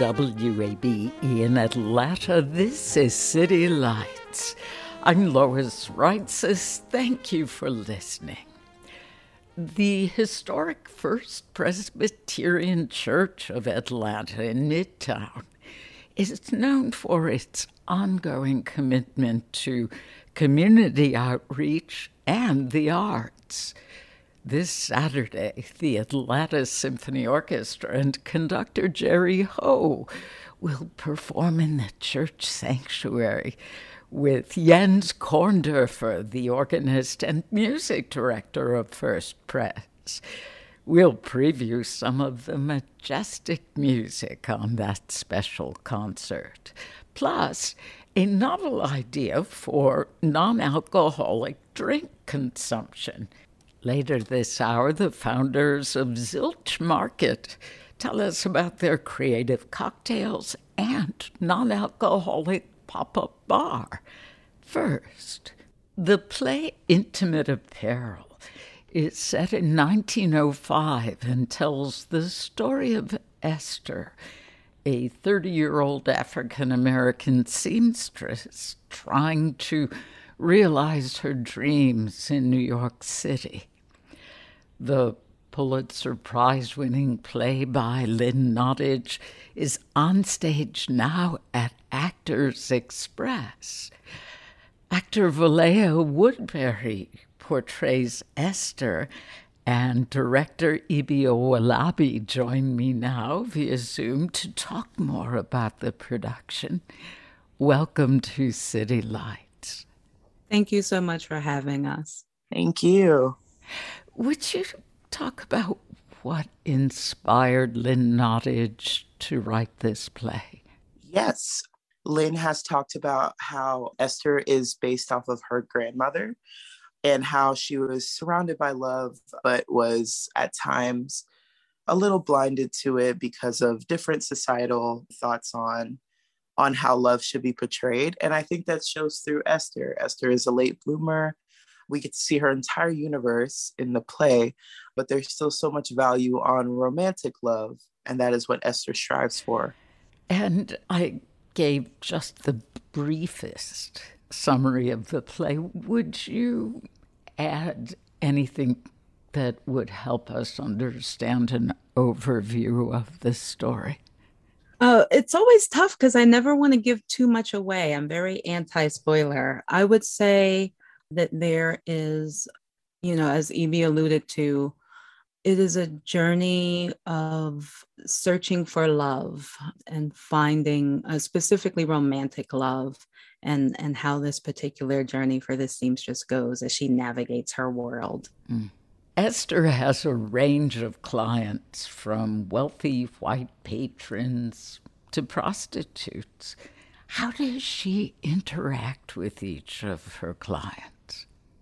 WABE in Atlanta, this is City Lights. I'm Lois Reitzes. Thank you for listening. The historic First Presbyterian Church of Atlanta in Midtown is known for its ongoing commitment to community outreach and the arts. This Saturday, the Atlanta Symphony Orchestra and conductor Jerry Hou will perform in the church sanctuary with Jens Korndorfer, the organist and music director of First Pres. We'll preview some of the majestic music on that special concert. Plus, a novel idea for non alcoholic drink consumption. Later this hour, the founders of Zilch Market tell us about their creative cocktails and non alcoholic pop up bar. First, the play Intimate Apparel is set in 1905 and tells the story of Esther, a 30 year old African American seamstress trying to realize her dreams in New York City. The Pulitzer Prize winning play by Lynn Nottage is on stage now at Actors Express. Actor Valea Woodbury portrays Esther, and director Ibi Owolabi join me now via Zoom to talk more about the production. Welcome to City Lights. Thank you so much for having us. Thank you. Would you talk about what inspired Lynn Nottage to write this play? Yes. Lynn has talked about how Esther is based off of her grandmother and how she was surrounded by love, but was at times a little blinded to it because of different societal thoughts on on how love should be portrayed and i think that shows through esther esther is a late bloomer we get to see her entire universe in the play but there's still so much value on romantic love and that is what esther strives for and i gave just the briefest summary of the play would you add anything that would help us understand an overview of the story uh, it's always tough because I never want to give too much away. I'm very anti spoiler. I would say that there is, you know, as Ibi alluded to, it is a journey of searching for love and finding uh, specifically romantic love and and how this particular journey for this seamstress goes as she navigates her world. Mm. Esther has a range of clients from wealthy white patrons to prostitutes. How does she interact with each of her clients?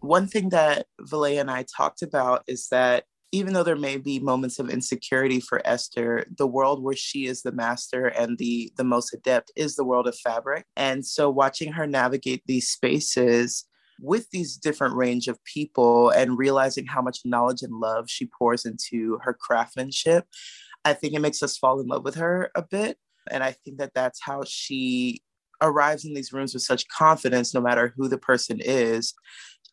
One thing that Valea and I talked about is that even though there may be moments of insecurity for Esther, the world where she is the master and the the most adept is the world of fabric. And so watching her navigate these spaces with these different range of people and realizing how much knowledge and love she pours into her craftsmanship, I think it makes us fall in love with her a bit. And I think that that's how she arrives in these rooms with such confidence, no matter who the person is.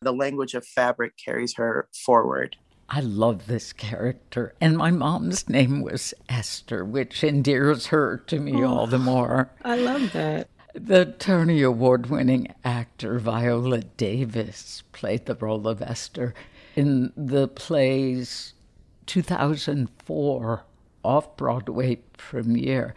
The language of fabric carries her forward. I love this character. And my mom's name was Esther, which endears her to me oh, all the more. I love that. The Tony Award winning actor Viola Davis played the role of Esther in the play's 2004 off Broadway premiere.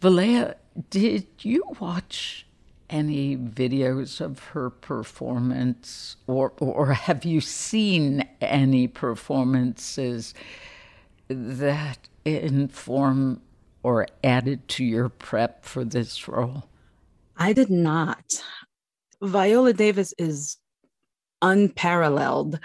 Valea, did you watch any videos of her performance, or or have you seen any performances that inform or added to your prep for this role? I did not. Viola Davis is unparalleled.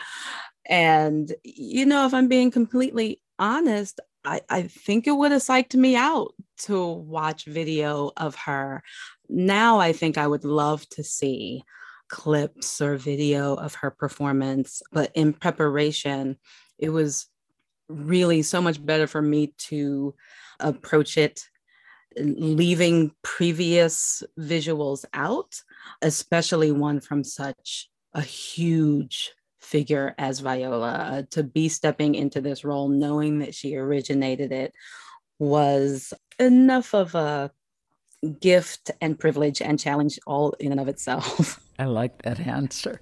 And, you know, if I'm being completely honest, I, I think it would have psyched me out to watch video of her. Now I think I would love to see clips or video of her performance, but in preparation, it was really so much better for me to approach it leaving previous visuals out, especially one from such a huge figure as Viola. To be stepping into this role, knowing that she originated it, was enough of a gift and privilege and challenge all in and of itself. I like that answer.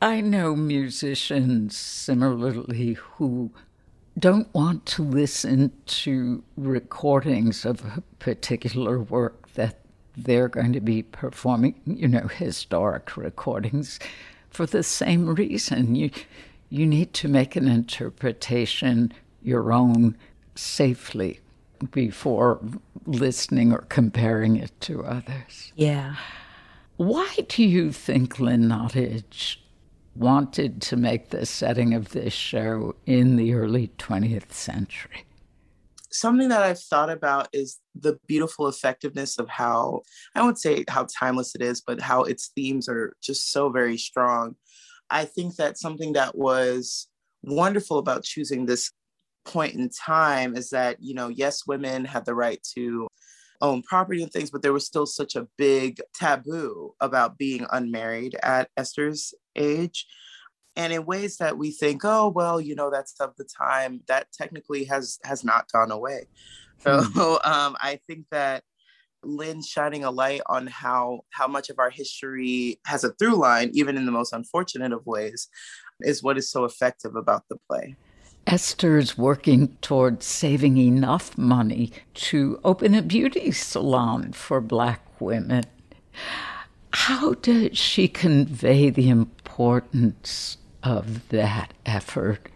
I know musicians similarly who don't want to listen to recordings of a particular work that they're going to be performing, you know, historic recordings for the same reason. You, you need to make an interpretation your own safely before listening or comparing it to others. Yeah. Why do you think Lynn Nottage wanted to make the setting of this show in the early 20th century? Something that I've thought about is the beautiful effectiveness of how, I won't say how timeless it is, but how its themes are just so very strong. I think that something that was wonderful about choosing this point in time is that, you know, yes, women had the right to own property and things, but there was still such a big taboo about being unmarried at Esther's age. And in ways that we think, oh, well, you know, that's of the time, that technically has has not gone away. So hmm. um, I think that Lynn shining a light on how how much of our history has a through line, even in the most unfortunate of ways, is what is so effective about the play. Esther's working towards saving enough money to open a beauty salon for black women. How does she convey the importance of that effort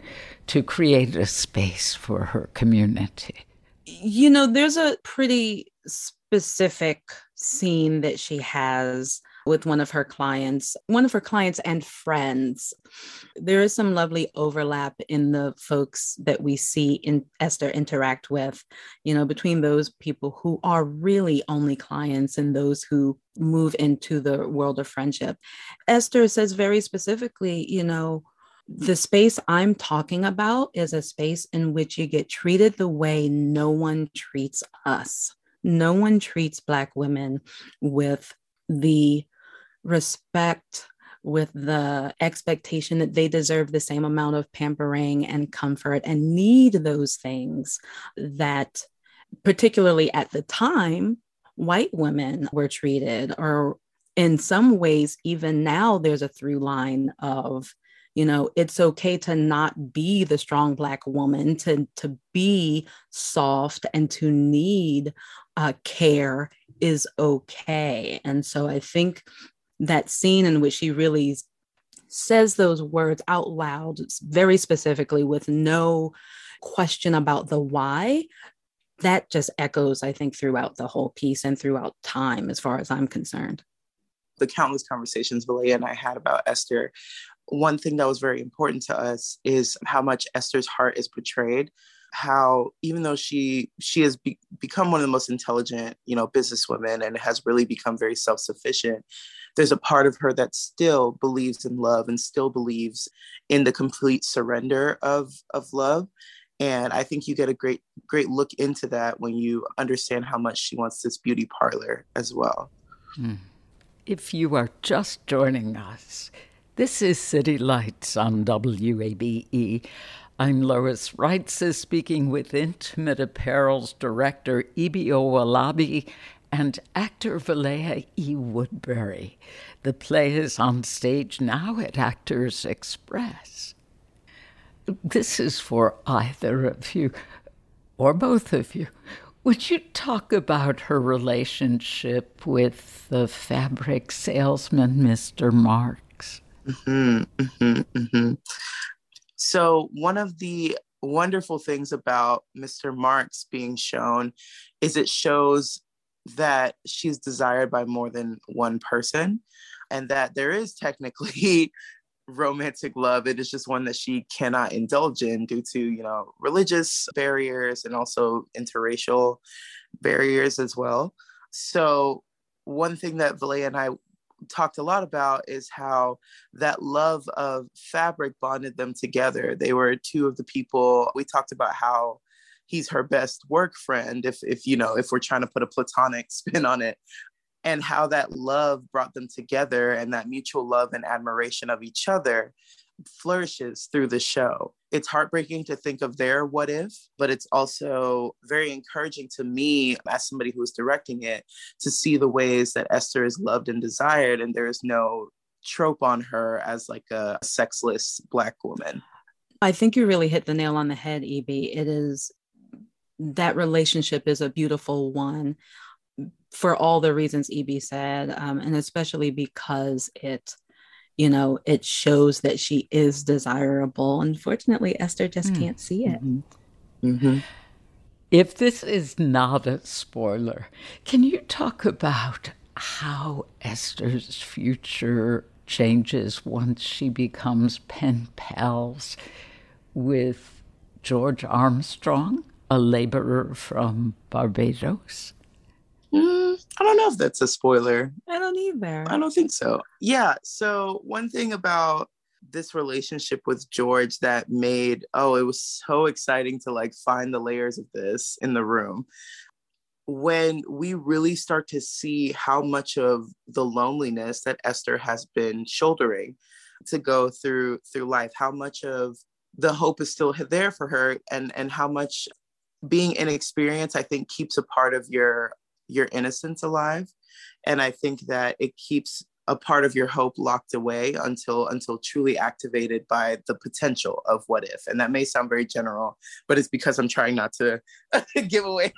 to create a space for her community? You know, there's a pretty specific scene that she has with one of her clients, one of her clients and friends. There is some lovely overlap in the folks that we see in Esther interact with, you know, between those people who are really only clients and those who move into the world of friendship. Esther says very specifically, you know, the space I'm talking about is a space in which you get treated the way no one treats us. No one treats Black women with the respect with the expectation that they deserve the same amount of pampering and comfort and need those things that, particularly at the time, white women were treated, or in some ways, even now, there's a through line of you know it's okay to not be the strong black woman to to be soft and to need uh, care is okay. And so i think that scene in which she really says those words out loud, very specifically, with no question about the why, that just echoes, I think, throughout the whole piece and throughout time, as far as I'm concerned. The countless conversations Valea and I had about Esther, one thing that was very important to us is how much Esther's heart is portrayed how even though she she has be, become one of the most intelligent you know businesswomen and has really become very self-sufficient there's a part of her that still believes in love and still believes in the complete surrender of of love and i think you get a great great look into that when you understand how much she wants this beauty parlor as well mm. if you are just joining us This is City Lights on WABE. I'm Lois Reitzes uh, speaking with Intimate Apparel's director Ibi Owolabi and actor Valea E. Woodbury. The play is on stage now at Actors Express. This is for either of you or both of you. Would you talk about her relationship with the fabric salesman, Mr. Marks? Mm-hmm, mm-hmm, mm-hmm. So, one of the wonderful things about Mr. Marks being shown is it shows that she's desired by more than one person and that there is technically romantic love it is just one that she cannot indulge in due to you know religious barriers and also interracial barriers as well so one thing that Valea and I talked a lot about is how that love of fabric bonded them together. They were two of the people we talked about how he's her best work friend if if you know if we're trying to put a platonic spin on it and how that love brought them together and that mutual love and admiration of each other flourishes through the show. It's heartbreaking to think of their what if, but it's also very encouraging to me as somebody who is directing it to see the ways that Esther is loved and desired, and there is no trope on her as like a sexless Black woman. I think you really hit the nail on the head, Ibi. It is that relationship is a beautiful one for all the reasons Ibi said, um, and especially because it, you know, it shows that she is desirable. Unfortunately, Esther just mm. can't see it. Mm-hmm. Mm-hmm. If this is not a spoiler, can you talk about how Esther's future changes once she becomes pen pals with George Armstrong? a laborer from Barbados? Mm, I don't know if that's a spoiler. I don't either. I don't think so. Yeah. So, one thing about this relationship with George that made, oh, it was so exciting to like find the layers of this in the room. When we really start to see how much of the loneliness that Esther has been shouldering to go through through life, how much of the hope is still there for her and and how much being inexperienced i think keeps a part of your your innocence alive. And i think that it keeps a part of your hope locked away until until truly activated by the potential of what if. And that may sound very general but it's because i'm trying not to give away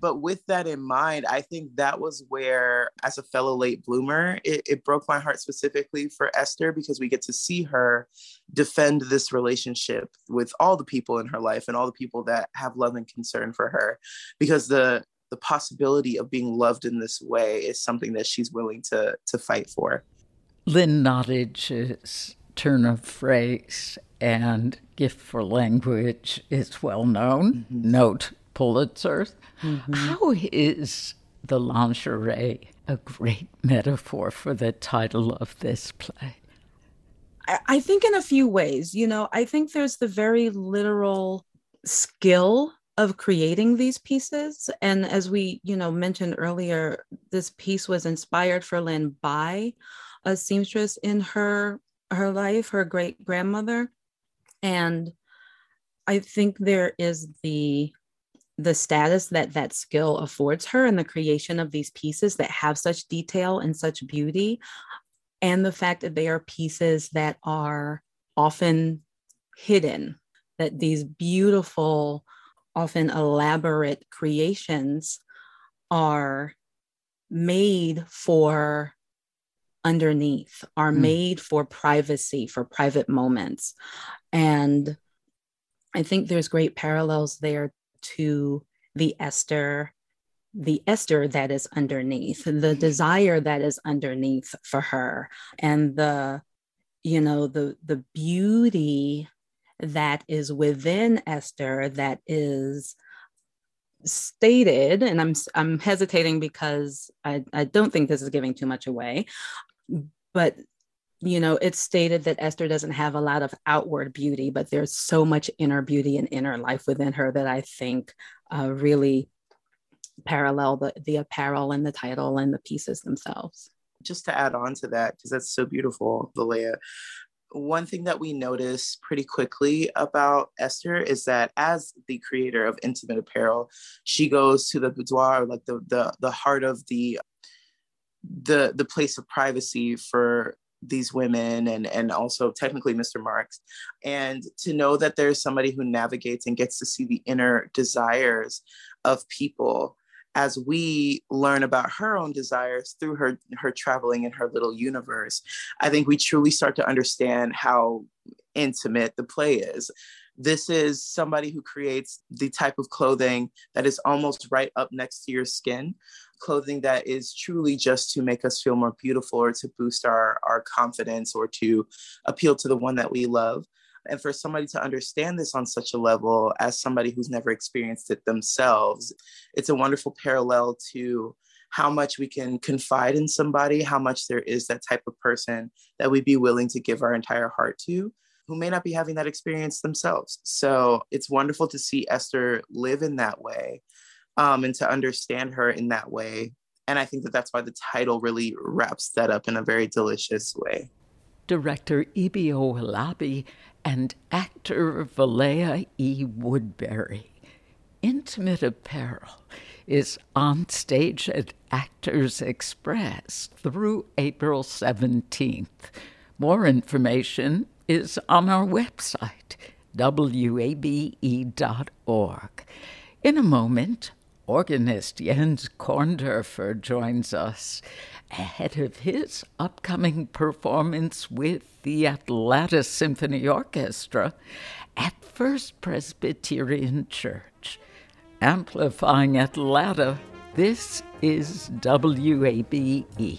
but with that in mind i think that was where as a fellow late bloomer it, it broke my heart specifically for esther because we get to see her defend this relationship with all the people in her life and all the people that have love and concern for her. Because the the possibility of being loved in this way is something that she's willing to to fight for. Lynn Nottage's turn of phrase and gift for language is well known. Mm-hmm. Note Pulitzer. Mm-hmm. How is the lingerie a great metaphor for the title of this play? I think in a few ways. You know, I think there's the very literal skill of creating these pieces and as we you know mentioned earlier this piece was inspired for lynn by a seamstress in her her life her great grandmother and i think there is the the status that that skill affords her in the creation of these pieces that have such detail and such beauty and the fact that they are pieces that are often hidden that these beautiful often elaborate creations are made for underneath, are mm. made for privacy, for private moments. And I think there's great parallels there to the Esther, the Esther that is underneath, the desire that is underneath for her, and the, you know, the the beauty that is within Esther that is stated and I'm I'm hesitating because I, I don't think this is giving too much away but you know it's stated that Esther doesn't have a lot of outward beauty but there's so much inner beauty and inner life within her that I think uh, really parallel the, the apparel and the title and the pieces themselves. Just to add on to that, because that's so beautiful, Valea, one thing that we notice pretty quickly about Esther is that as the creator of intimate apparel, she goes to the boudoir, like the the the heart of the the the place of privacy for these women and and also technically Mr. Marks and to know that there's somebody who navigates and gets to see the inner desires of people as we learn about her own desires through her her traveling in her little universe i think we truly start to understand how intimate the play is. This is somebody who creates the type of clothing that is almost right up next to your skin clothing that is truly just to make us feel more beautiful or to boost our our confidence or to appeal to the one that we love and for somebody to understand this on such a level as somebody who's never experienced it themselves, it's a wonderful parallel to how much we can confide in somebody, how much there is that type of person that we'd be willing to give our entire heart to who may not be having that experience themselves. So it's wonderful to see Esther live in that way um, and to understand her in that way. And I think that that's why the title really wraps that up in a very delicious way. Director Ibi Owolabi and actor Valea E. Woodbury. Intimate Apparel is on stage at Actors Express through April 17th. More information is on our website, wabe.org. In a moment, organist Jens Korndorfer joins us ahead of his upcoming performance with the Atlanta Symphony Orchestra at First Presbyterian Church. Amplifying Atlanta, this is WABE.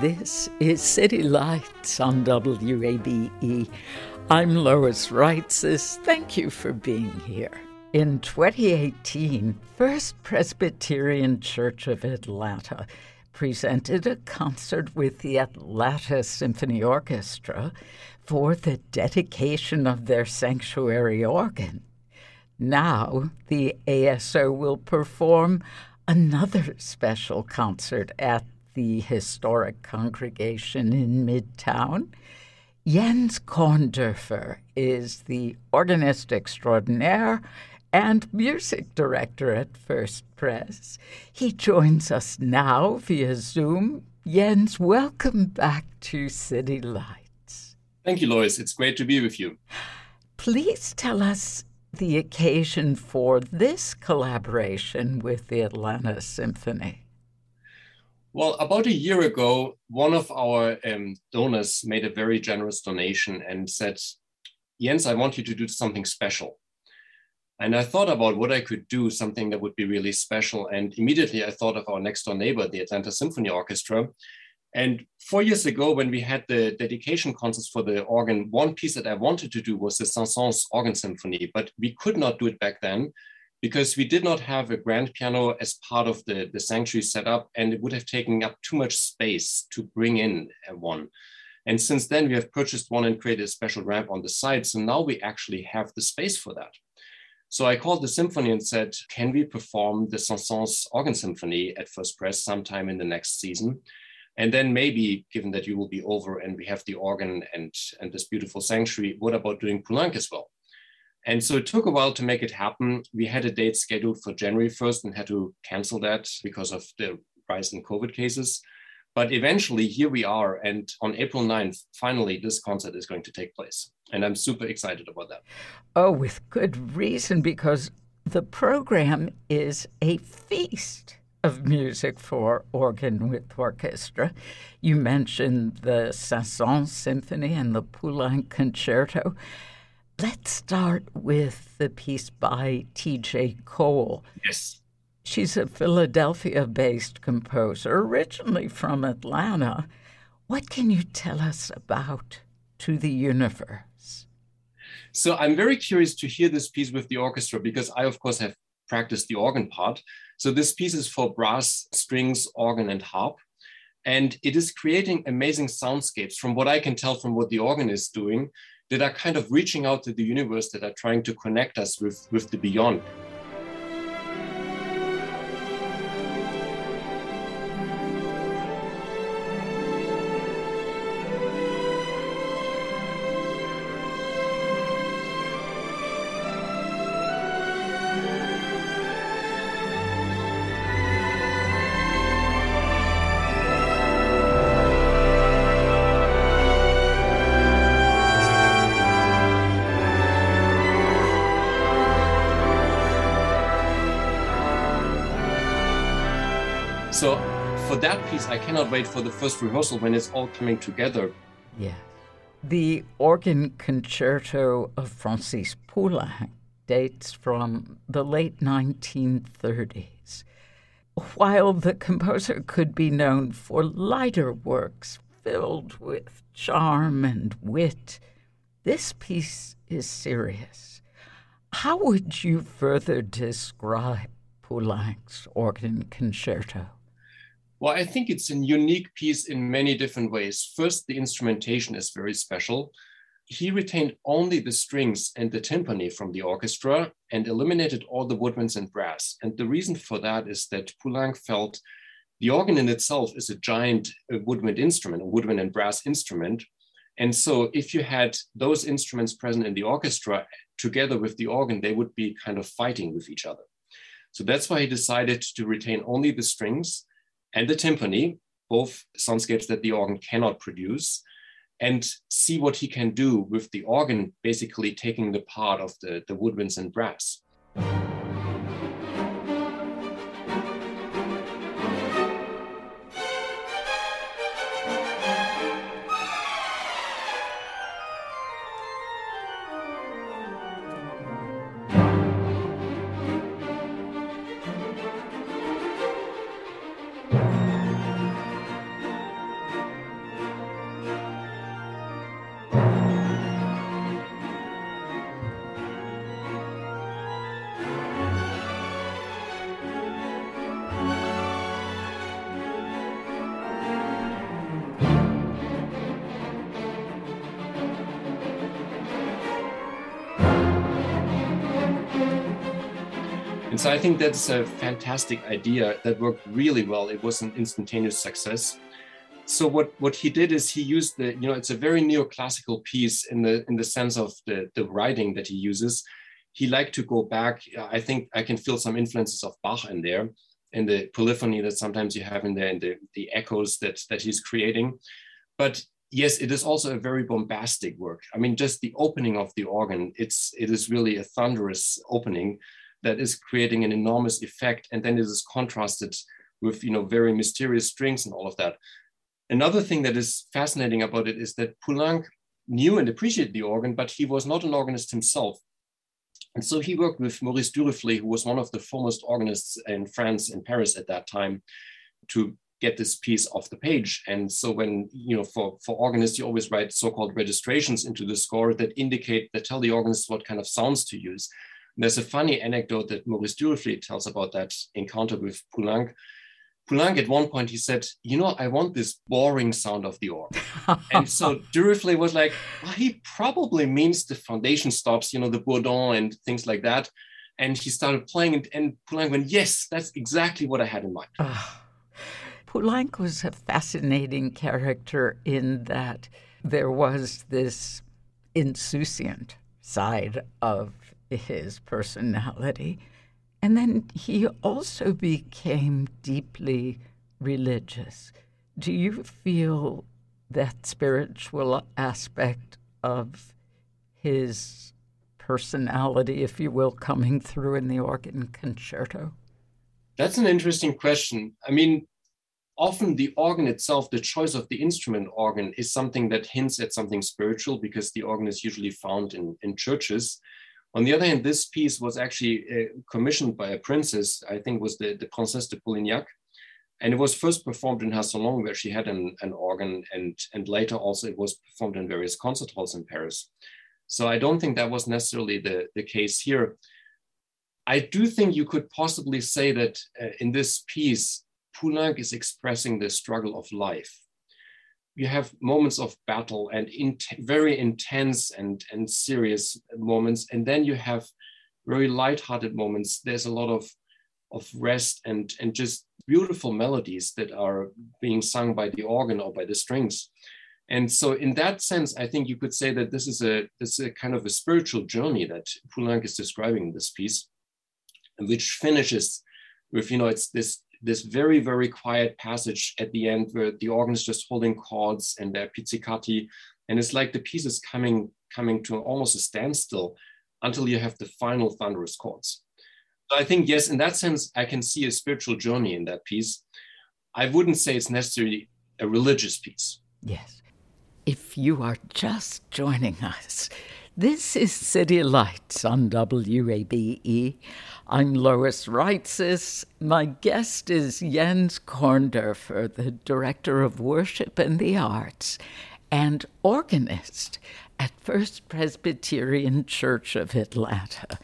This is City Lights on WABE. I'm Lois Reitzes. Thank you for being here. In 2018, First Presbyterian Church of Atlanta presented a concert with the Atlanta Symphony Orchestra for the dedication of their sanctuary organ. Now, the ASO will perform another special concert at the historic congregation in Midtown. Jens Korndorfer is the organist extraordinaire and music director at First Pres. He joins us now via Zoom. Jens, welcome back to City Lights. Thank you, Lois. It's great to be with you. Please tell us the occasion for this collaboration with the Atlanta Symphony. Well, about a year ago, one of our um, donors made a very generous donation and said, Jens, I want you to do something special. And I thought about what I could do, something that would be really special. And immediately I thought of our next door neighbor, the Atlanta Symphony Orchestra. And four years ago, when we had the dedication concerts for the organ, one piece that I wanted to do was the Saint-Saëns Organ Symphony, but we could not do it back then because we did not have a grand piano as part of the, the sanctuary setup, and it would have taken up too much space to bring in uh, one. And since then, we have purchased one and created a special ramp on the side. So now we actually have the space for that. So I called the symphony and said, can we perform the Saint-Saëns Organ Symphony at First Pres sometime in the next season? And then maybe, given that you will be over and we have the organ and, and this beautiful sanctuary, what about doing Poulenc as well? And so it took a while to make it happen. We had a date scheduled for January 1st and had to cancel that because of the rise in COVID cases. But eventually, here we are. And on April 9th, finally, this concert is going to take place. And I'm super excited about that. Oh, with good reason, because the program is a feast of music for organ with orchestra. You mentioned the Saint-Saëns Symphony and the Poulenc Concerto. Let's start with the piece by T.J. Cole. Yes. She's a Philadelphia based composer, originally from Atlanta. What can you tell us about To the Universe? So I'm very curious to hear this piece with the orchestra because I, of course, have practiced the organ part. So this piece is for brass, strings, organ, and harp. And it is creating amazing soundscapes from what I can tell from what the organ is doing that are kind of reaching out to the universe, that are trying to connect us with, with the beyond. Cannot wait for the first rehearsal when it's all coming together. Yes. The organ concerto of Francis Poulenc dates from the late 1930s. While the composer could be known for lighter works filled with charm and wit, this piece is serious. How would you further describe Poulenc's organ concerto? Well, I think it's a unique piece in many different ways. First, the instrumentation is very special. He retained only the strings and the timpani from the orchestra and eliminated all the woodwinds and brass. And the reason for that is that Poulenc felt the organ in itself is a giant woodwind instrument, a woodwind and brass instrument. And so if you had those instruments present in the orchestra together with the organ, they would be kind of fighting with each other. So that's why he decided to retain only the strings and the timpani, both soundscapes that the organ cannot produce, and see what he can do with the organ, basically taking the part of the, the woodwinds and brass. So I think that's a fantastic idea that worked really well. It was an instantaneous success. So what, what he did is he used the, you know, it's a very neoclassical piece in the in the sense of the, the writing that he uses. He liked to go back. I think I can feel some influences of Bach in there, in the polyphony that sometimes you have in there, and the, the echoes that that he's creating. But yes, it is also a very bombastic work. I mean, just the opening of the organ, it's it is really a thunderous opening that is creating an enormous effect. And then it is contrasted with, you know, very mysterious strings and all of that. Another thing that is fascinating about it is that Poulenc knew and appreciated the organ, but he was not an organist himself. And so he worked with Maurice Duruflé, who was one of the foremost organists in France, in Paris at that time, to get this piece off the page. And so when, you know, for, for organists, you always write so-called registrations into the score that indicate, that tell the organist what kind of sounds to use. There's a funny anecdote that Maurice Duruflé tells about that encounter with Poulenc. Poulenc at one point he said, "You know, I want this boring sound of the organ," and so Duruflé was like, well, "He probably means the foundation stops, you know, the bourdon and things like that." And he started playing, and, and Poulenc went, "Yes, that's exactly what I had in mind." Oh. Poulenc was a fascinating character in that there was this insouciant side of his personality. And then he also became deeply religious. Do you feel that spiritual aspect of his personality, if you will, coming through in the organ concerto? That's an interesting question. I mean, often the organ itself, the choice of the instrument organ, is something that hints at something spiritual because the organ is usually found in, in churches. On the other hand, this piece was actually uh, commissioned by a princess, I think was the, the Princesse de Polignac. And it was first performed in her salon where she had an, an organ and, and later also it was performed in various concert halls in Paris. So I don't think that was necessarily the, the case here. I do think you could possibly say that uh, in this piece, Poulenc is expressing the struggle of life. You have moments of battle and in very intense and, and serious moments, and then you have very light-hearted moments. There's a lot of, of rest and, and just beautiful melodies that are being sung by the organ or by the strings. And so, in that sense, I think you could say that this is a this is a kind of a spiritual journey that Poulenc is describing in this piece, which finishes with you know it's this this very very quiet passage at the end where the organ is just holding chords and they're pizzicati, and it's like the piece is coming coming to almost a standstill until you have the final thunderous chords. So I think yes, in that sense, I can see a spiritual journey in that piece. I wouldn't say it's necessarily a religious piece. Yes. If you are just joining us, this is City Lights on WABE. I'm Lois Reitzes. My guest is Jens Korndorfer, the Director of Worship and the Arts and organist at First Presbyterian Church of Atlanta.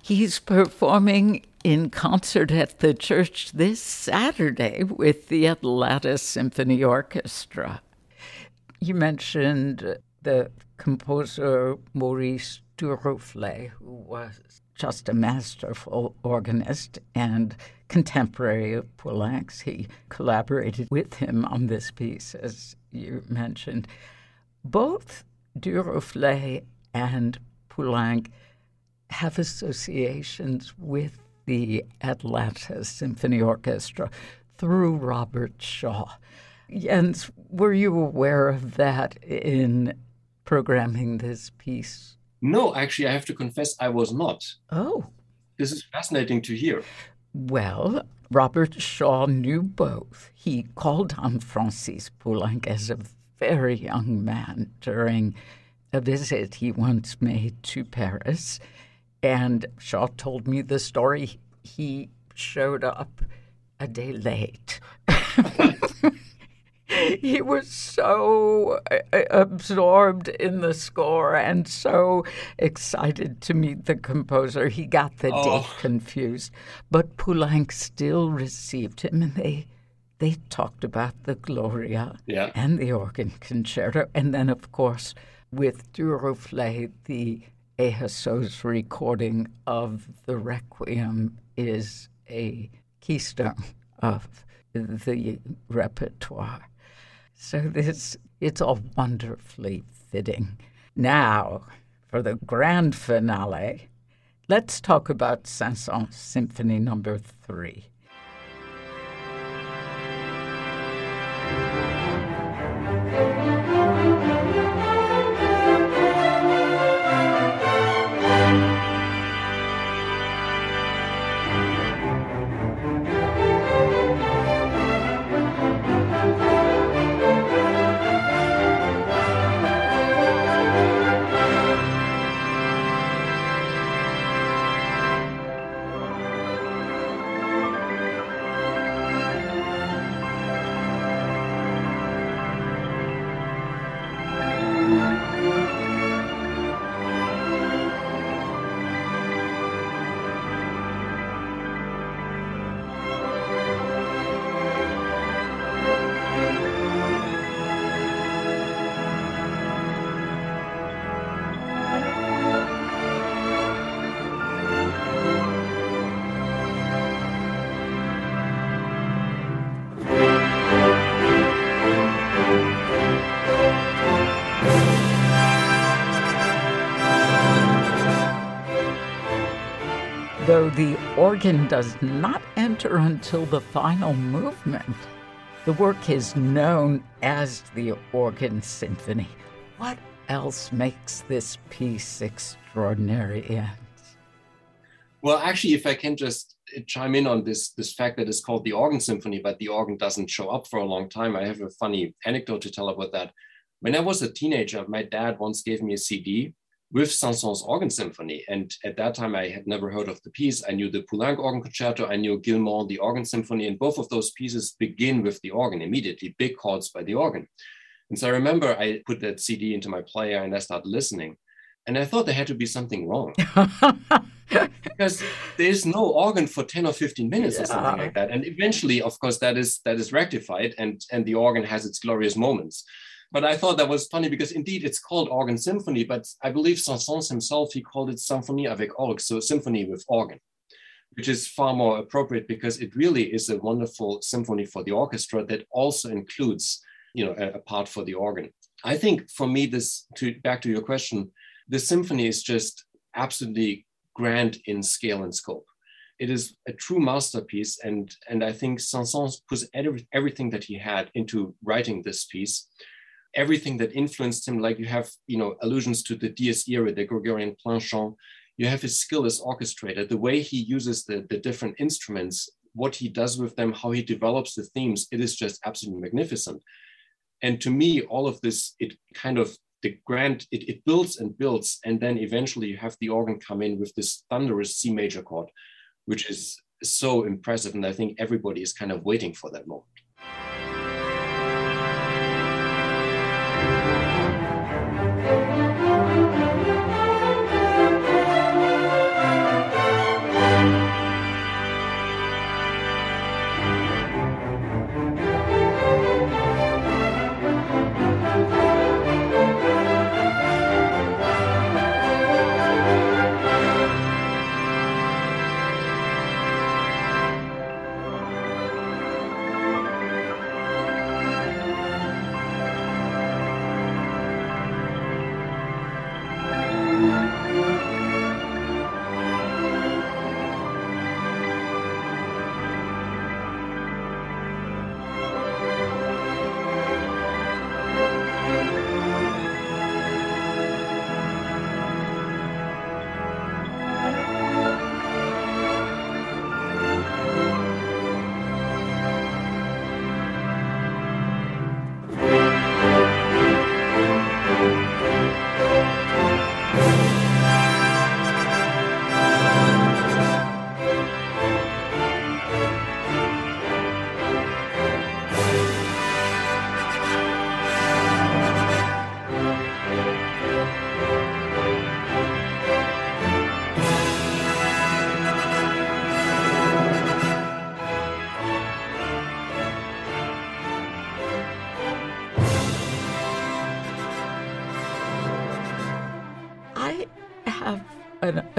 He's performing in concert at the church this Saturday with the Atlanta Symphony Orchestra. You mentioned the composer Maurice Duruflé, who was just a masterful organist and contemporary of Poulenc's. He collaborated with him on this piece, as you mentioned. Both Duruflé and Poulenc have associations with the Atlanta Symphony Orchestra through Robert Shaw. Jens, were you aware of that in programming this piece? No, actually, I have to confess I was not. Oh. This is fascinating to hear. Well, Robert Shaw knew both. He called on Francis Poulenc as a very young man during a visit he once made to Paris. And Shaw told me the story. He showed up a day late. he was so uh, uh, absorbed in the score and so excited to meet the composer. He got the oh. date confused. But Poulenc still received him, and they they talked about the Gloria yeah. and the organ concerto, and then of course with Duruflé, the ASO's recording of the Requiem is a keystone of the repertoire. So this it's all wonderfully fitting. Now, for the grand finale, let's talk about Saint-Saëns Symphony Number Three. Organ does not enter until the final movement. The work is known as the Organ Symphony. What else makes this piece extraordinary? Well, actually, if I can just chime in on this, this fact that it's called the Organ Symphony, but the organ doesn't show up for a long time, I have a funny anecdote to tell about that. When I was a teenager, my dad once gave me a CD with Saint-Saëns Organ Symphony. And at that time, I had never heard of the piece. I knew the Poulenc Organ Concerto, I knew Guilmant, the Organ Symphony, and both of those pieces begin with the organ immediately, big chords by the organ. And so I remember I put that CD into my player and I started listening. And I thought there had to be something wrong. because there's no organ for 10 or 15 minutes yeah. or something like that. And eventually, of course, that is that is rectified and, and the organ has its glorious moments but I thought that was funny because indeed it's called organ symphony, but I believe Saint-Saëns himself, he called it symphonie avec orgue, so symphony with organ, which is far more appropriate because it really is a wonderful symphony for the orchestra that also includes, you know, a, a part for the organ. I think for me, this, to back to your question, the symphony is just absolutely grand in scale and scope. It is a true masterpiece, and, and I think Saint-Saëns puts every, everything that he had into writing this piece everything that influenced him, like you have, you know, allusions to the Dies Irae, the Gregorian plain chant, you have his skill as orchestrator, the way he uses the, the different instruments, what he does with them, how he develops the themes, it is just absolutely magnificent. And to me, all of this, it kind of the grand, it, it builds and builds, and then eventually you have the organ come in with this thunderous C major chord, which is so impressive. And I think everybody is kind of waiting for that moment.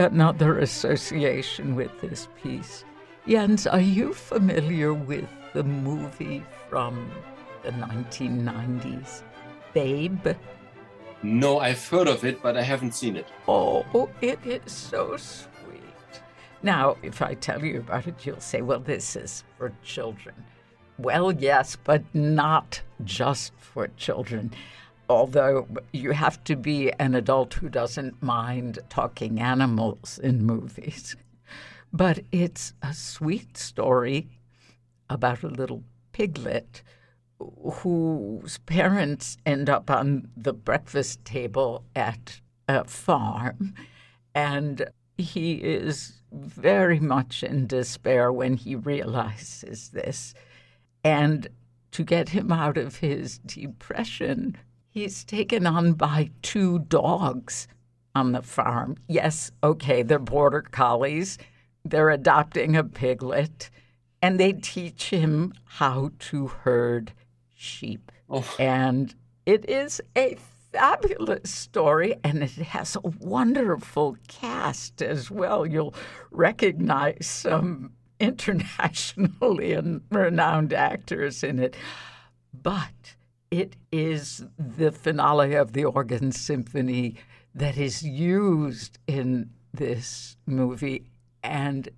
Another association with this piece. Jens, are you familiar with the movie from the 1990s, Babe? No, I've heard of it, but I haven't seen it. Oh, it is so sweet. Now, if I tell you about it, you'll say, well, this is for children. Well, yes, but not just for children although you have to be an adult who doesn't mind talking animals in movies. But it's a sweet story about a little piglet whose parents end up on the breakfast table at a farm. And he is very much in despair when he realizes this. And to get him out of his depression, He's taken on by two dogs on the farm. Yes, okay, they're border collies. They're adopting a piglet, and they teach him how to herd sheep. Oh. And it is a fabulous story, and it has a wonderful cast as well. You'll recognize some internationally renowned actors in it. But it is the finale of the organ symphony that is used in this movie And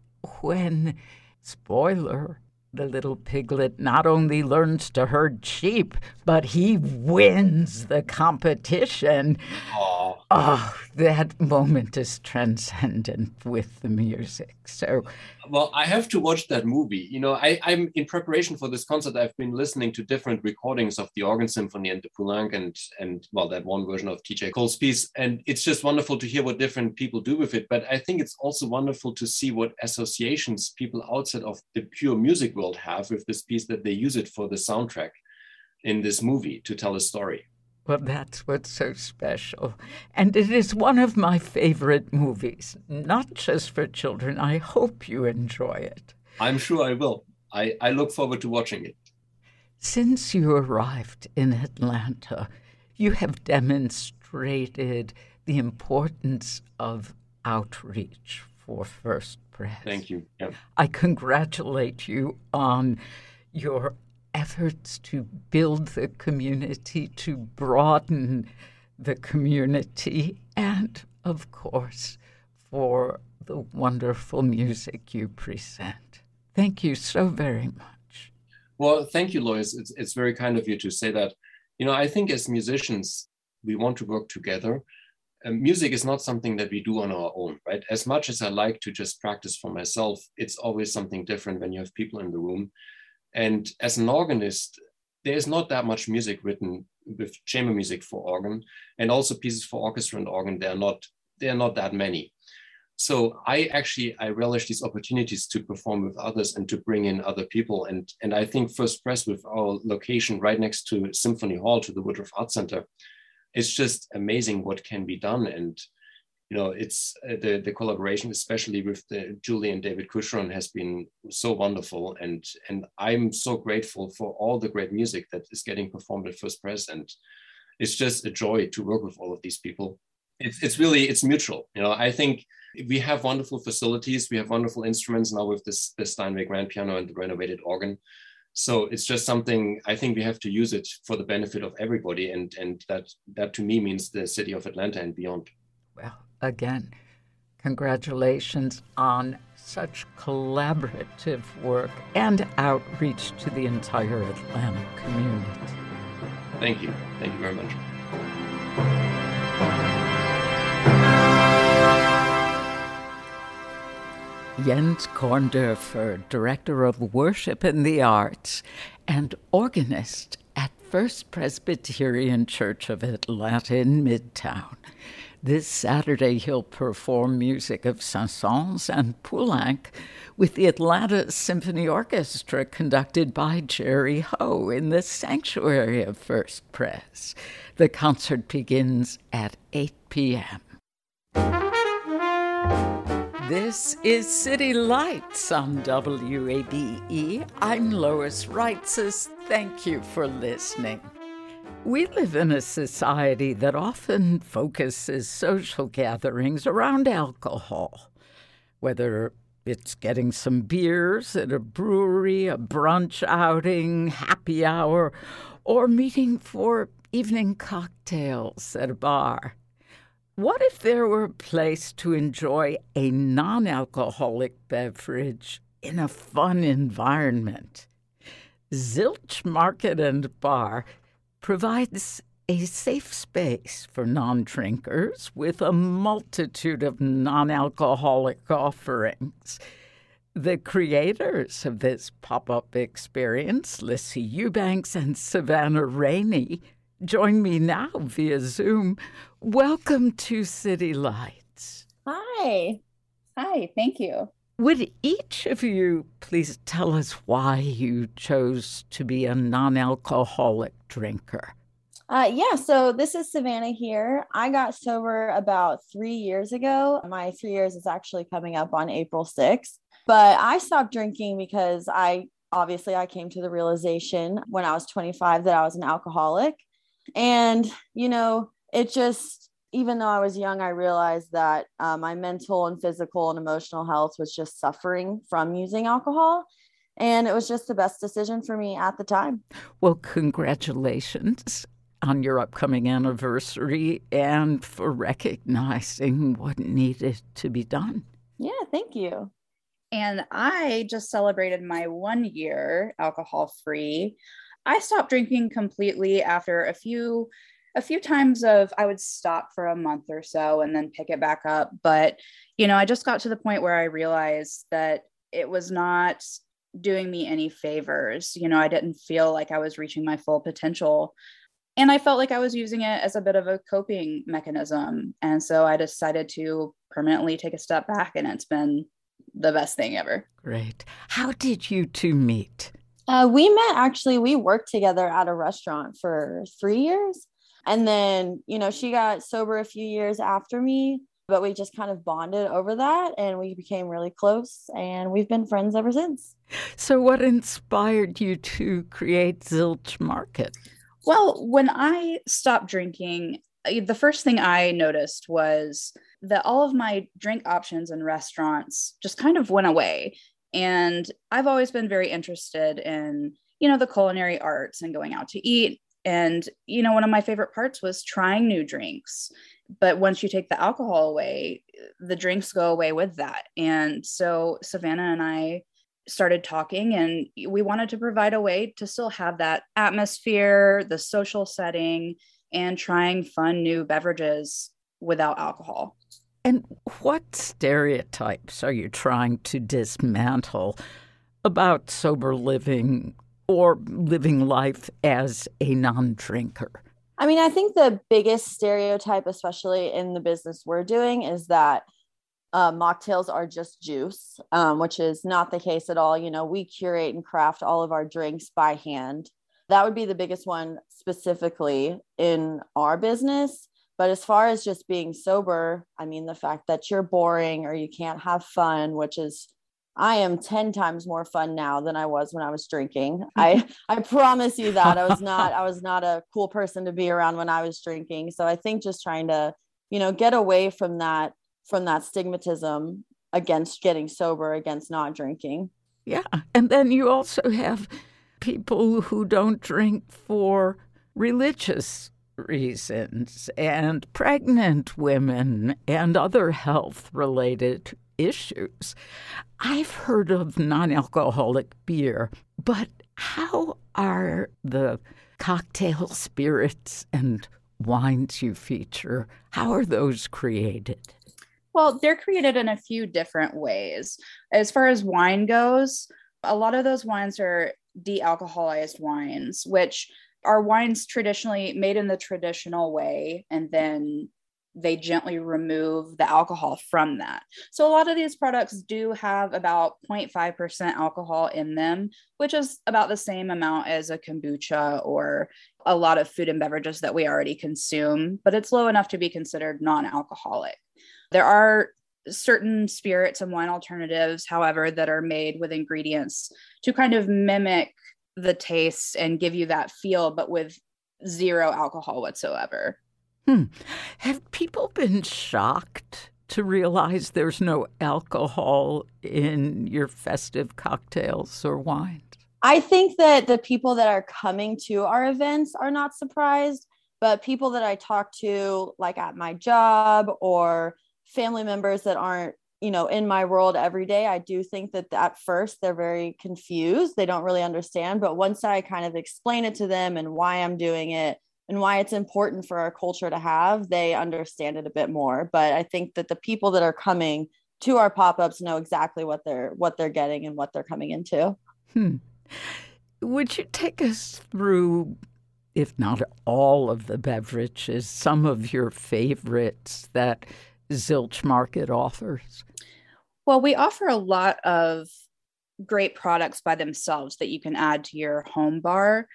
when, spoiler, the little piglet not only learns to herd sheep, but he wins the competition. Aww. Oh, that moment is transcendent with the music. So, well, I have to watch that movie. You know, I, I'm in preparation for this concert. I've been listening to different recordings of the Organ Symphony and the Poulenc and and well, that one version of TJ Cole's piece, and it's just wonderful to hear what different people do with it. But I think it's also wonderful to see what associations people outside of the pure music world have with this piece that they use it for the soundtrack in this movie to tell a story. Well, that's what's so special. And it is one of my favorite movies, not just for children. I hope you enjoy it. I'm sure I will. I, I look forward to watching it. Since you arrived in Atlanta, you have demonstrated the importance of outreach for First Pres. Thank you. Yeah. I congratulate you on your efforts to build the community, to broaden the community, and of course, for the wonderful music you present. Thank you so very much. Well, thank you, Lois. It's, it's very kind of you to say that. You know, I think as musicians, we want to work together. And music is not something that we do on our own, right? As much as I like to just practice for myself, it's always something different when you have people in the room. And as an organist, there's not that much music written with chamber music for organ, and also pieces for orchestra and organ. They're not they're not that many. So I actually I relish these opportunities to perform with others and to bring in other people. And and I think First Pres with our location right next to Symphony Hall to the Woodruff Art Center, it's just amazing what can be done. And you know, it's uh, the the collaboration, especially with the Julie and David Cucheron, has been so wonderful, and and I'm so grateful for all the great music that is getting performed at First Pres, and it's just a joy to work with all of these people. It's it's really it's mutual, you know. I think we have wonderful facilities, we have wonderful instruments now with this the Steinway grand piano and the renovated organ. So it's just something I think we have to use it for the benefit of everybody, and and that that to me means the city of Atlanta and beyond. Well, again, congratulations on such collaborative work and outreach to the entire Atlanta community. Thank you. Thank you very much. Jens Korndorfer, Director of Worship and the Arts and organist at First Presbyterian Church of Atlanta in Midtown. This Saturday, he'll perform music of Saint-Saëns and Poulenc with the Atlanta Symphony Orchestra, conducted by Jerry Hou in the sanctuary of First Pres. The concert begins at 8 p.m. This is City Lights on WABE. I'm Lois Reitzes. Thank you for listening. We live in a society that often focuses social gatherings around alcohol, whether it's getting some beers at a brewery, a brunch outing, happy hour, or meeting for evening cocktails at a bar. What if there were a place to enjoy a non alcoholic beverage in a fun environment? Zilch Market and Bar provides a safe space for non drinkers with a multitude of non alcoholic offerings. The creators of this pop up experience, Lissy Eubanks and Savannah Rainey, join me now via Zoom. Welcome to City Lights. Hi. Hi, thank you. Would each of you please tell us why you chose to be a non alcoholic drinker? Uh, yeah, so this is Savannah here. I got sober about three years ago. My three years is actually coming up on April 6th. But I stopped drinking because I obviously I came to the realization when I was 25 that I was an alcoholic. And, you know, it just even though I was young, I realized that uh, my mental and physical and emotional health was just suffering from using alcohol. And it was just the best decision for me at the time. Well, congratulations on your upcoming anniversary and for recognizing what needed to be done. Yeah, thank you. And I just celebrated my one year alcohol free. I stopped drinking completely after a few a few times of I would stop for a month or so and then pick it back up. But, you know, I just got to the point where I realized that it was not doing me any favors. You know, I didn't feel like I was reaching my full potential. And I felt like I was using it as a bit of a coping mechanism. And so I decided to permanently take a step back, and it's been the best thing ever. Great. How did you two meet? Uh, we met actually, we worked together at a restaurant for three years. And then, you know, she got sober a few years after me, but we just kind of bonded over that and we became really close and we've been friends ever since. So, what inspired you to create Zilch Market? Well, when I stopped drinking, uh, the first thing I noticed was that all of my drink options in restaurants just kind of went away. And I've always been very interested in, you know, the culinary arts and going out to eat and, you know, one of my favorite parts was trying new drinks. But once you take the alcohol away, the drinks go away with that. And so Savannah and I started talking, and we wanted to provide a way to still have that atmosphere, the social setting, and trying fun new beverages without alcohol. And what stereotypes are you trying to dismantle about sober living or living life as a non drinker? I mean, I think the biggest stereotype, especially in the business we're doing, is that uh, mocktails are just juice, um, which is not the case at all. You know, we curate and craft all of our drinks by hand. That would be the biggest one specifically in our business. But as far as just being sober, I mean, the fact that you're boring or you can't have fun, which is I am 10 times more fun now than I was when I was drinking. I I promise you that. I was not I was not a cool person to be around when I was drinking. So I think just trying to, you know, get away from that from that stigmatism against getting sober, against not drinking. Yeah. And then you also have people who don't drink for religious reasons and pregnant women and other health related issues. I've heard of non alcoholic beer, but how are the cocktail spirits and wines you feature? How are those created? Well, they're created in a few different ways. As far as wine goes, a lot of those wines are de alcoholized wines, which are wines traditionally made in the traditional way and then they gently remove the alcohol from that. So a lot of these products do have about 0.5% alcohol in them, which is about the same amount as a kombucha or a lot of food and beverages that we already consume, but it's low enough to be considered non-alcoholic. There are certain spirits and wine alternatives, however, that are made with ingredients to kind of mimic the taste and give you that feel, but with zero alcohol whatsoever. Hmm. Have people been shocked to realize there's no alcohol in your festive cocktails or wines? I think that the people that are coming to our events are not surprised, but people that I talk to, like at my job or family members that aren't, you know, in my world every day, I do think that at first they're very confused. They don't really understand. But once I kind of explain it to them and why I'm doing it, and why it's important for our culture to have, they understand it a bit more. But I think that the people that are coming to our pop-ups know exactly what they're what they're getting and what they're coming into. Hmm. Would you take us through, if not all of the beverages, some of your favorites that Zilch Market offers? Well, we offer a lot of great products by themselves that you can add to your home bar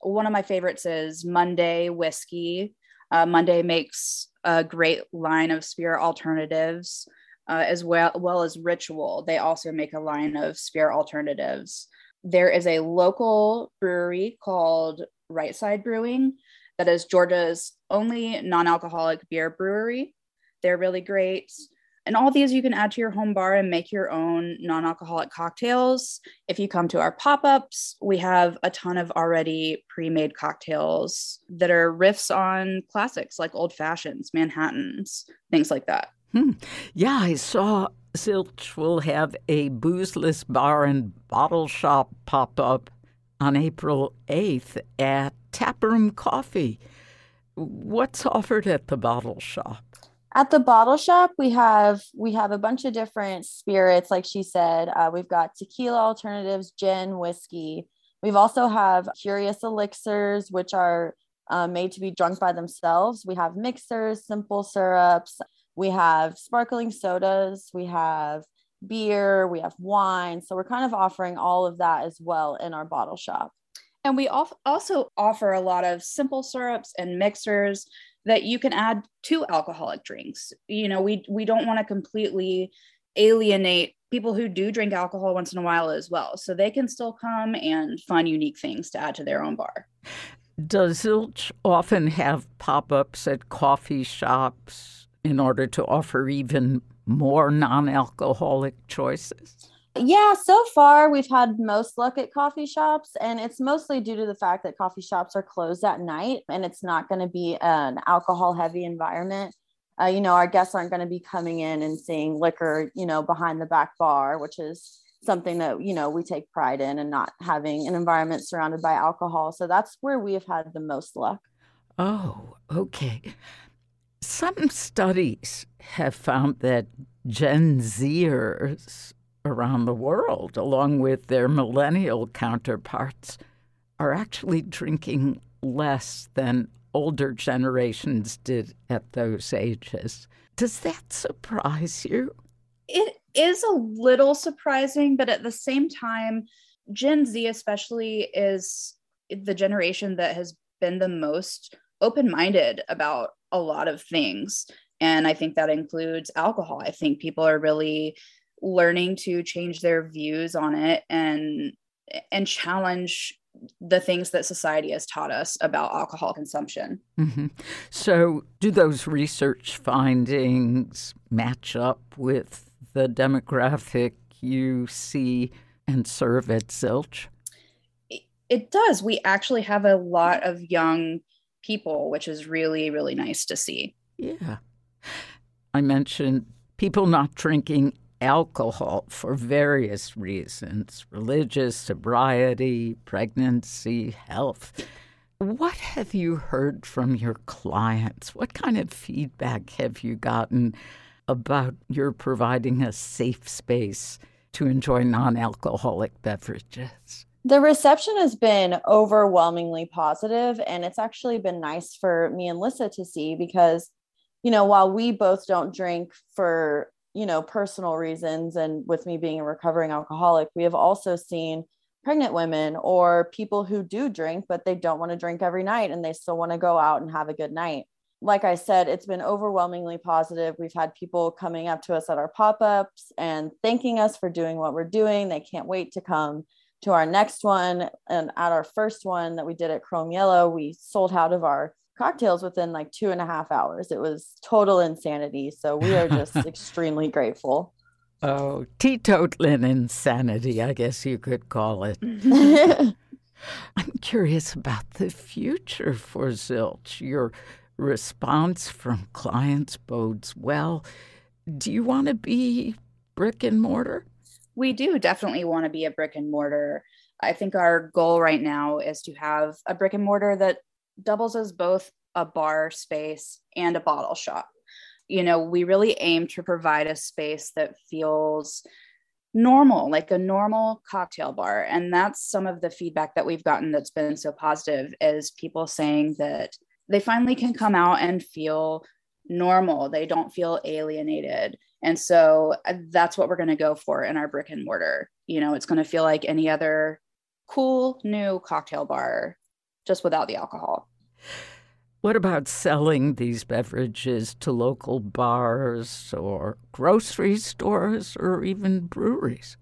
one of my favorites is Monday Whiskey. Uh, Monday makes a great line of spirit alternatives, uh, as well, well as Ritual. They also make a line of spirit alternatives. There is a local brewery called Right Side Brewing that is Georgia's only non alcoholic beer brewery. They're really great. And all these you can add to your home bar and make your own non alcoholic cocktails. If you come to our pop ups, we have a ton of already pre made cocktails that are riffs on classics like old fashions, Manhattans, things like that. Hmm. Yeah, I saw Zilch will have a boozeless bar and bottle shop pop up on April 8th at Taproom Coffee. What's offered at the bottle shop? At the bottle shop, we have we have a bunch of different spirits. Like she said, uh, we've got tequila alternatives, gin, whiskey. We've also have curious elixirs, which are uh, made to be drunk by themselves. We have mixers, simple syrups. We have sparkling sodas. We have beer. We have wine. So we're kind of offering all of that as well in our bottle shop. And we also offer a lot of simple syrups and mixers that you can add to alcoholic drinks. You know, we we don't want to completely alienate people who do drink alcohol once in a while as well. So they can still come and find unique things to add to their own bar. Does Zilch often have pop ups at coffee shops in order to offer even more non alcoholic choices? Yeah, so far we've had most luck at coffee shops, and it's mostly due to the fact that coffee shops are closed at night and it's not going to be an alcohol heavy environment. Uh, you know, our guests aren't going to be coming in and seeing liquor, you know, behind the back bar, which is something that, you know, we take pride in and not having an environment surrounded by alcohol. So that's where we have had the most luck. Oh, okay. Some studies have found that Gen Zers around the world, along with their millennial counterparts, are actually drinking less than older generations did at those ages. Does that surprise you? It is a little surprising, but at the same time, Gen Z, especially, is the generation that has been the most open minded about a lot of things. And I think that includes alcohol. I think people are really learning to change their views on it and and challenge the things that society has taught us about alcohol consumption. Mm-hmm. So, do those research findings match up with the demographic you see and serve at Zilch? It does. We actually have a lot of young people, which is really, really nice to see. Yeah. I mentioned people not drinking alcohol for various reasons religious, sobriety, pregnancy, health. What have you heard from your clients? What kind of feedback have you gotten about your providing a safe space to enjoy non alcoholic beverages? The reception has been overwhelmingly positive, and it's actually been nice for me and Lissa to see because, you know, while we both don't drink for you know, personal reasons, and with me being a recovering alcoholic, we have also seen pregnant women or people who do drink, but they don't want to drink every night and they still want to go out and have a good night. Like I said, it's been overwhelmingly positive. We've had people coming up to us at our pop ups and thanking us for doing what we're doing. They can't wait to come to our next one. And at our first one that we did at Chrome Yellow, we sold out of our cocktails within like two and a half hours. It was total insanity. So we are just extremely grateful. Oh, teetotaling insanity, I guess you could call it. I'm curious about the future for Zilch. Your response from clients bodes well. Do you want to be brick and mortar? We do definitely want to be a brick and mortar. I think our goal right now is to have a brick and mortar that doubles as both a bar space and a bottle shop. You know, we really aim to provide a space that feels normal, like a normal cocktail bar. And that's some of the feedback that we've gotten that's been so positive is people saying that they finally can come out and feel normal. They don't feel alienated. And so uh, that's what we're going to go for in our brick and mortar. You know, it's going to feel like any other cool new cocktail bar, just without the alcohol. What about selling these beverages to local bars or grocery stores or even breweries?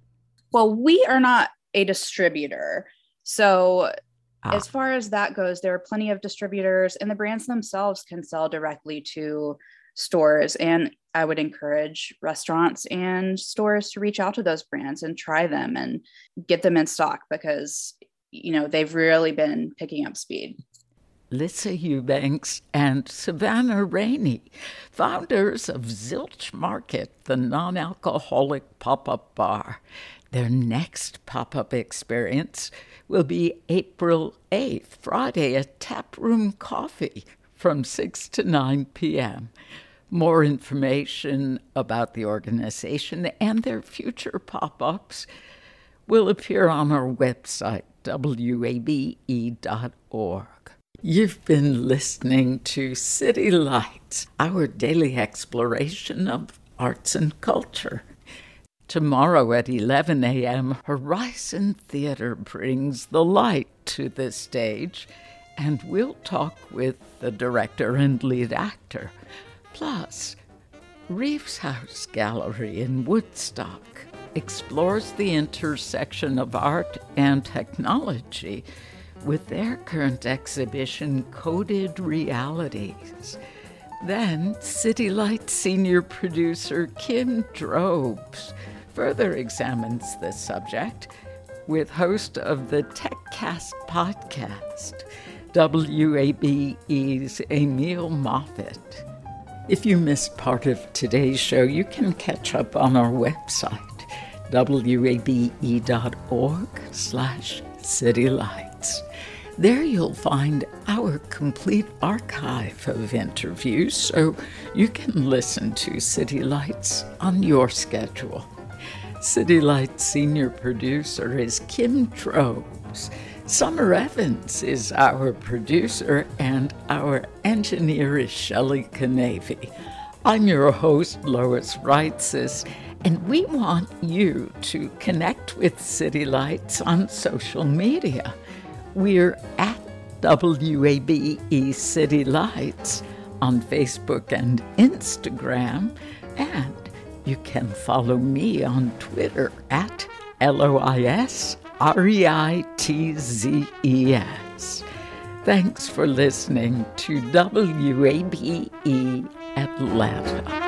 Well, we are not a distributor. So, ah. as far as that goes, there are plenty of distributors, and the brands themselves can sell directly to stores. And I would encourage restaurants and stores to reach out to those brands and try them and get them in stock because, you know, they've really been picking up speed. Lissa Eubanks and Savannah Rainey, founders of Zilch Market, the non alcoholic pop up bar. Their next pop up experience will be April 8th, Friday at Taproom Coffee from 6 to 9 p.m. More information about the organization and their future pop ups will appear on our website, wabe.org. You've been listening to City Lights, our daily exploration of arts and culture. Tomorrow at 11 a.m., Horizon Theater brings the light to the stage, and we'll talk with the director and lead actor. Plus, Reeves House Gallery in Woodstock explores the intersection of art and technology with their current exhibition, Coded Realities. Then, City Light senior producer Kim Drobes further examines the subject with host of the TechCast podcast, WABE's Emil Moffatt. If you missed part of today's show, you can catch up on our website, wabe.org slash There you'll find our complete archive of interviews so you can listen to City Lights on your schedule. City Lights senior producer is Kim Drobes. Summer Evans is our producer, and our engineer is Shelley Canavy. I'm your host, Lois Reitzes, and we want you to connect with City Lights on social media. We're at WABE City Lights on Facebook and Instagram, and you can follow me on Twitter at L O I S R E I T Z E S. Thanks for listening to WABE Atlanta.